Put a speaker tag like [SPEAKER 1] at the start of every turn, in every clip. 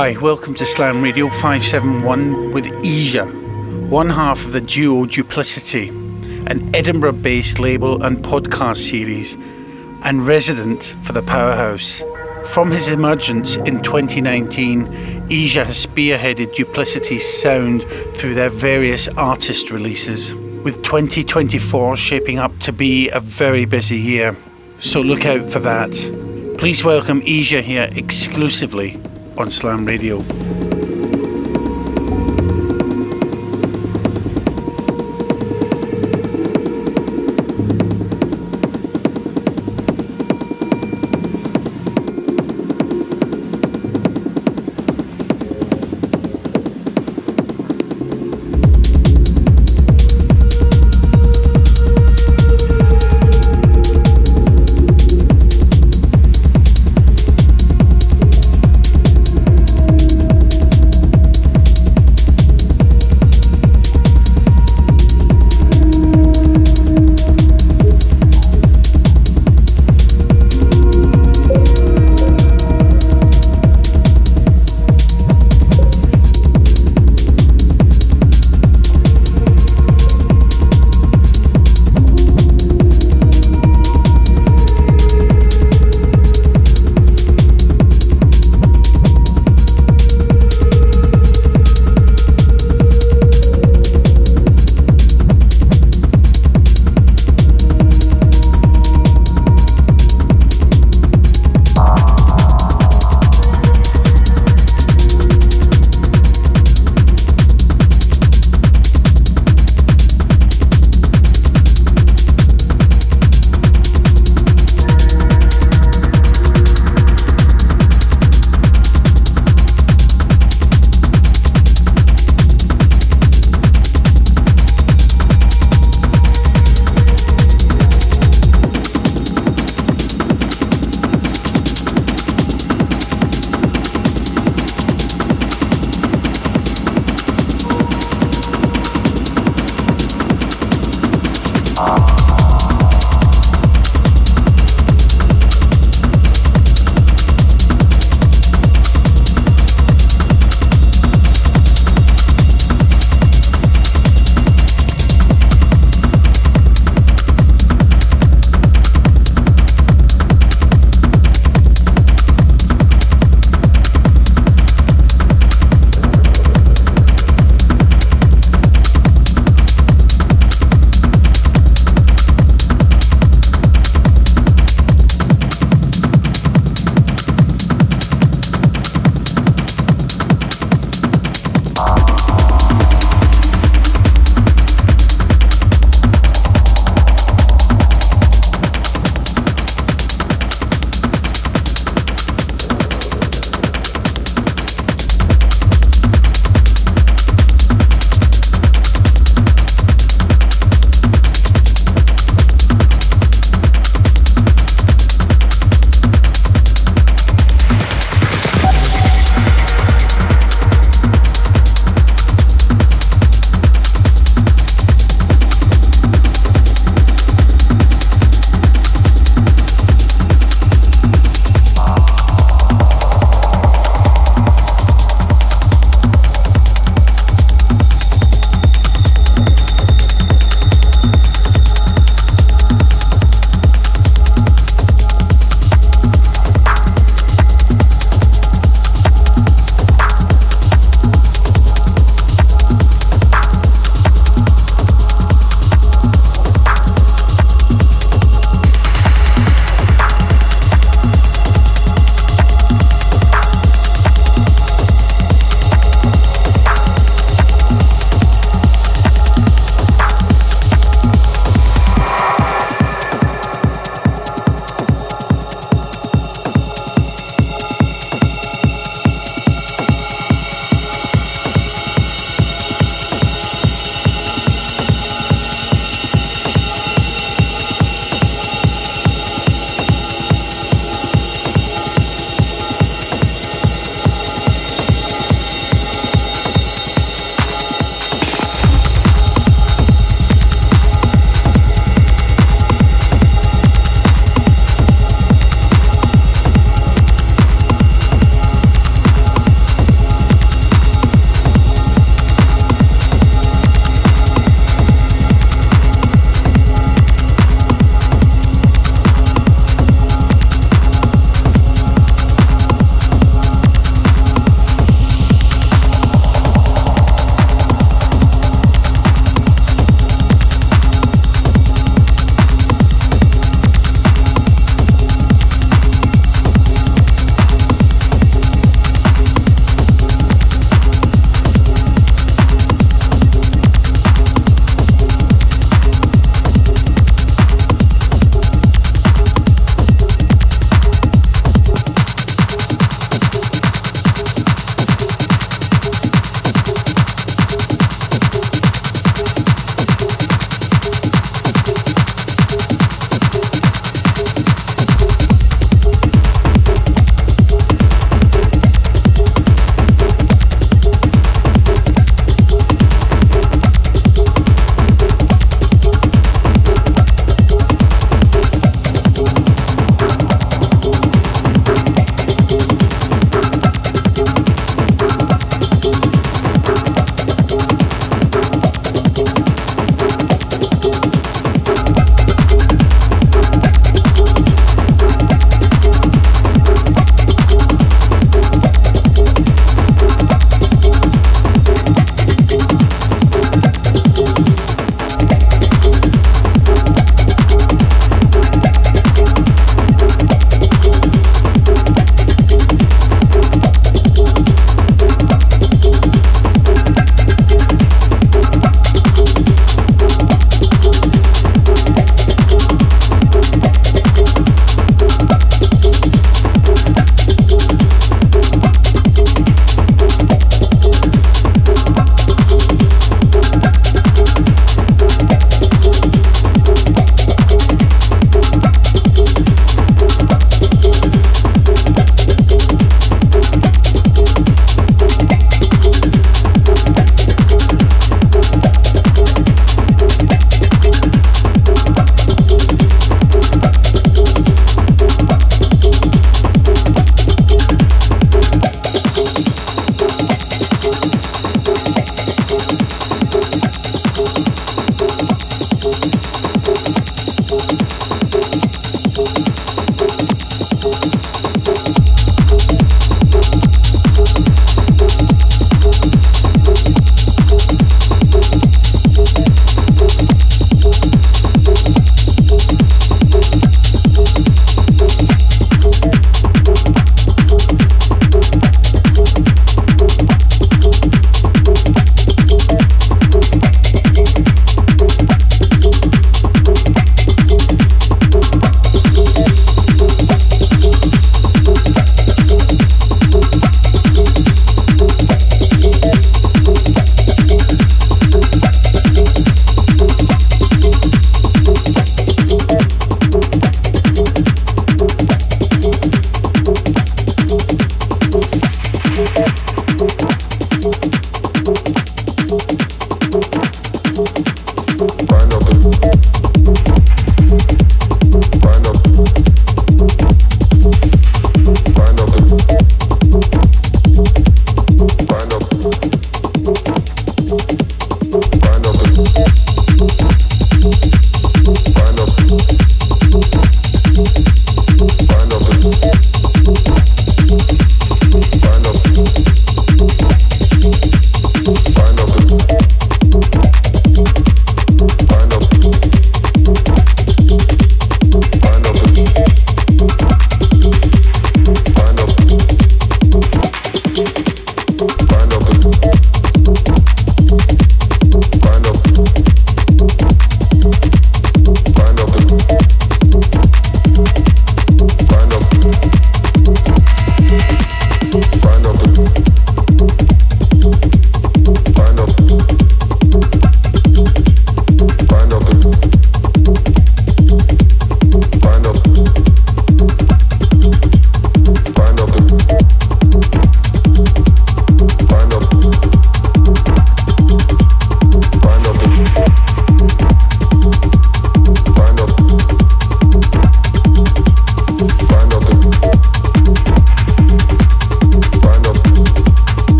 [SPEAKER 1] Hi, welcome to Slam Radio 571 with EJA, one half of the duo Duplicity, an Edinburgh based label and podcast series, and resident for the Powerhouse. From his emergence in 2019, EJA has spearheaded Duplicity's sound through their various artist releases, with 2024 shaping up to be a very busy year. So look out for that. Please welcome EJA here exclusively on Slam Radio.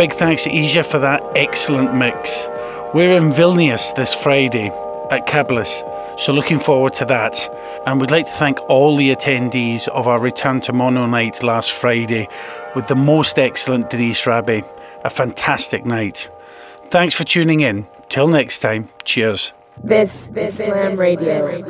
[SPEAKER 1] Big thanks to EJA for that excellent mix. We're in Vilnius this Friday at Kablys, so looking forward to that. And we'd like to thank all the attendees of our Return to Mono night last Friday with the most excellent Denise Raby. A fantastic night. Thanks for tuning in. Till next time, cheers.
[SPEAKER 2] This this, is Slam Radio.